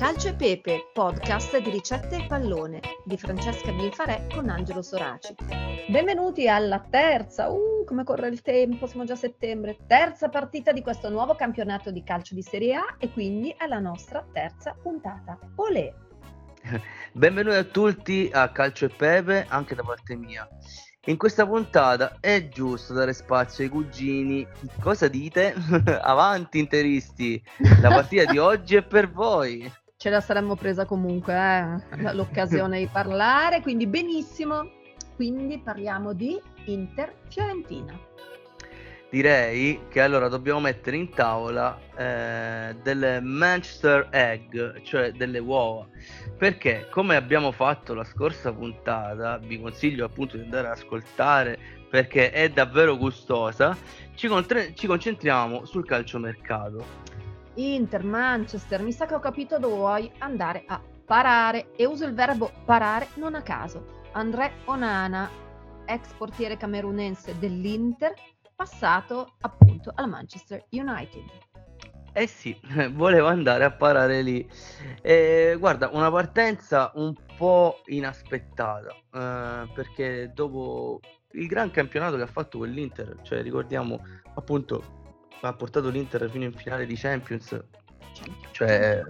Calcio e Pepe, podcast di ricette e pallone di Francesca Binfarè con Angelo Soraci. Benvenuti alla terza, uh, come corre il tempo, siamo già a settembre, terza partita di questo nuovo campionato di calcio di Serie A e quindi alla nostra terza puntata. Olè! Benvenuti a tutti a Calcio e Pepe, anche da parte mia. In questa puntata è giusto dare spazio ai cugini. Cosa dite? Avanti, interisti! La partita di oggi è per voi. Ce la saremmo presa comunque, eh? l'occasione di parlare, quindi benissimo. Quindi parliamo di Inter Fiorentina. Direi che allora dobbiamo mettere in tavola eh, delle Manchester Egg, cioè delle uova, perché come abbiamo fatto la scorsa puntata, vi consiglio appunto di andare ad ascoltare perché è davvero gustosa, ci, contre- ci concentriamo sul calciomercato. Inter, Manchester, mi sa che ho capito dove vuoi andare a parare e uso il verbo parare non a caso. André Onana, ex portiere camerunense dell'Inter, passato appunto al Manchester United. Eh sì, volevo andare a parare lì. Eh, guarda, una partenza un po' inaspettata, eh, perché dopo il gran campionato che ha fatto quell'Inter, cioè ricordiamo appunto ha portato l'Inter fino in finale di Champions, cioè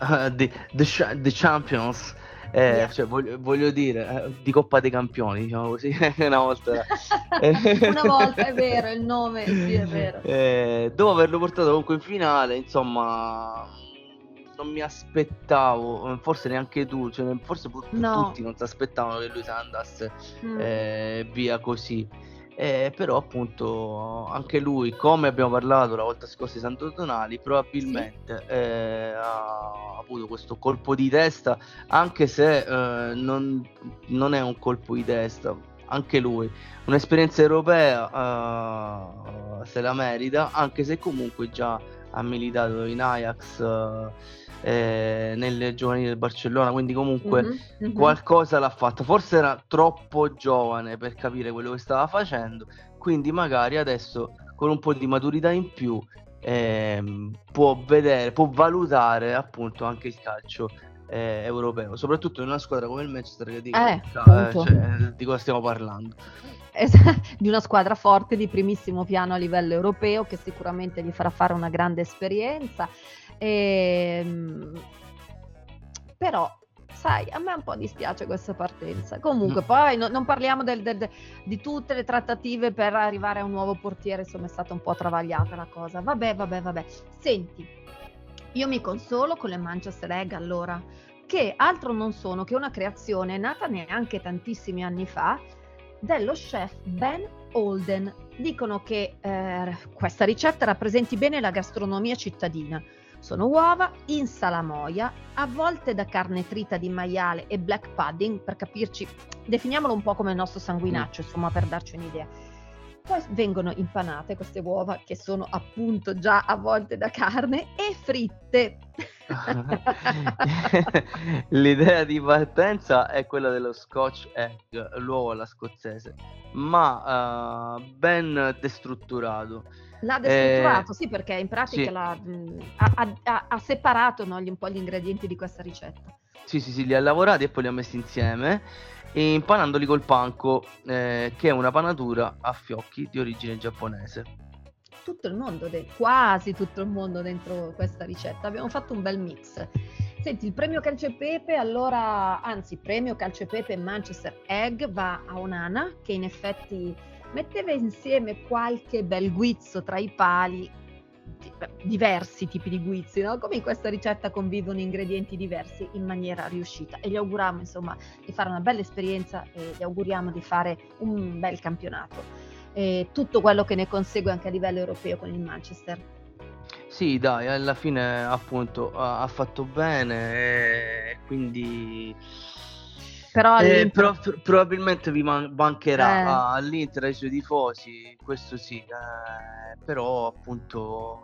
uh, the, the, the Champions. Eh, yeah. cioè, voglio, voglio, dire, eh, di Coppa dei Campioni, diciamo così, una volta. una volta, è vero, il nome, sì, è vero. Eh, dopo averlo portato comunque in finale, insomma, non mi aspettavo, forse neanche tu, cioè, forse no. tutti non si aspettavano che lui se andasse mm. eh, via così. Eh, però appunto anche lui, come abbiamo parlato la volta scorsa di Santo Donali, probabilmente sì. eh, ha avuto questo colpo di testa, anche se eh, non, non, è un colpo di testa, anche lui, un'esperienza europea eh, se la merita, anche se comunque già ha militato in Ajax eh, nelle giovanili del Barcellona, quindi comunque mm-hmm, mm-hmm. qualcosa l'ha fatto. Forse era troppo giovane per capire quello che stava facendo, quindi magari adesso con un po' di maturità in più eh, può vedere, può valutare appunto anche il calcio eh, europeo, soprattutto in una squadra come il Manchester che dico, eh, cioè, di cosa stiamo parlando di una squadra forte di primissimo piano a livello europeo che sicuramente gli farà fare una grande esperienza Ehm, però sai, a me un po' dispiace questa partenza. Comunque, mm. poi no, non parliamo del, del, di tutte le trattative per arrivare a un nuovo portiere, insomma, è stata un po' travagliata la cosa. Vabbè, vabbè, vabbè. Senti, io mi consolo con le Manchester Egg allora, che altro non sono che una creazione nata neanche tantissimi anni fa dello chef Ben Holden. Dicono che eh, questa ricetta rappresenti bene la gastronomia cittadina sono uova in salamoia, avvolte da carne trita di maiale e black pudding, per capirci, definiamolo un po' come il nostro sanguinaccio, mm. insomma, per darci un'idea. Poi vengono impanate queste uova che sono appunto già avvolte da carne e fritte. L'idea di partenza è quella dello scotch egg, l'uovo alla scozzese, ma uh, ben destrutturato L'ha destrutturato, eh, sì, perché in pratica sì. mh, ha, ha, ha, separato no, un po' gli ingredienti di questa ricetta. Sì, sì, sì, li ha lavorati e poi li ha messi insieme, impanandoli col panko, eh, che è una panatura a fiocchi di origine giapponese. Tutto il mondo, de- quasi tutto il mondo dentro questa ricetta. Abbiamo fatto un bel mix. Senti, il premio Calcio e Pepe, allora, anzi, premio Calcio e Pepe Manchester Egg va a Onana, che in effetti metteva insieme qualche bel guizzo tra i pali, diversi tipi di guizzi, no? come in questa ricetta convivono ingredienti diversi in maniera riuscita e gli auguriamo insomma di fare una bella esperienza e gli auguriamo di fare un bel campionato e tutto quello che ne consegue anche a livello europeo con il Manchester. Sì, dai, alla fine appunto ha, fatto bene e quindi però eh, pro- probabilmente vi man- mancherà eh. all'Inter ai suoi tifosi, questo sì, eh, però appunto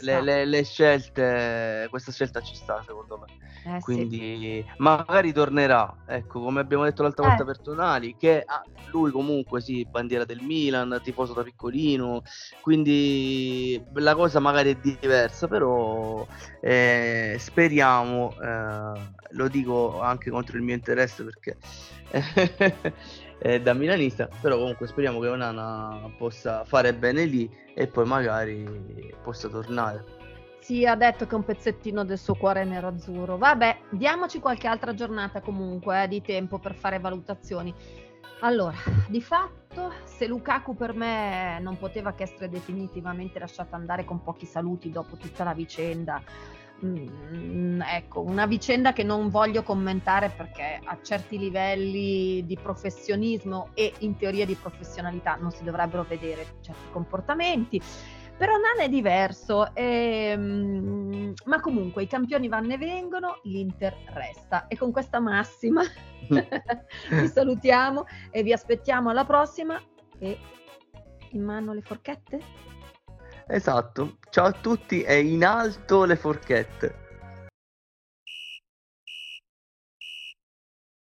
le, le, le, scelte, questa scelta ci sta secondo me. Eh, Quindi sì. magari tornerà, ecco, come abbiamo detto l'altra volta eh. per Tonali, che ah, lui comunque sì, bandiera del Milan, tifoso da piccolino, quindi la cosa magari è diversa, però eh, speriamo, eh, lo dico anche contro il mio interesse perché da milanista, però comunque speriamo che Onana possa fare bene lì e poi magari possa tornare. Sì, ha detto che un pezzettino del suo cuore nero-azzurro. Vabbè, diamoci qualche altra giornata comunque eh, di tempo per fare valutazioni. Allora, di fatto, se Lukaku per me non poteva che essere definitivamente lasciato andare con pochi saluti dopo tutta la vicenda, Mm, ecco, una vicenda che non voglio commentare perché a certi livelli di professionismo e in teoria di professionalità non si dovrebbero vedere certi comportamenti. Però Nana è diverso, ehm, ma comunque i campioni vanno e vengono, l'Inter resta. E con questa massima vi salutiamo e vi aspettiamo alla prossima. E in mano le forchette? Esatto. Ciao a tutti e in alto le forchette.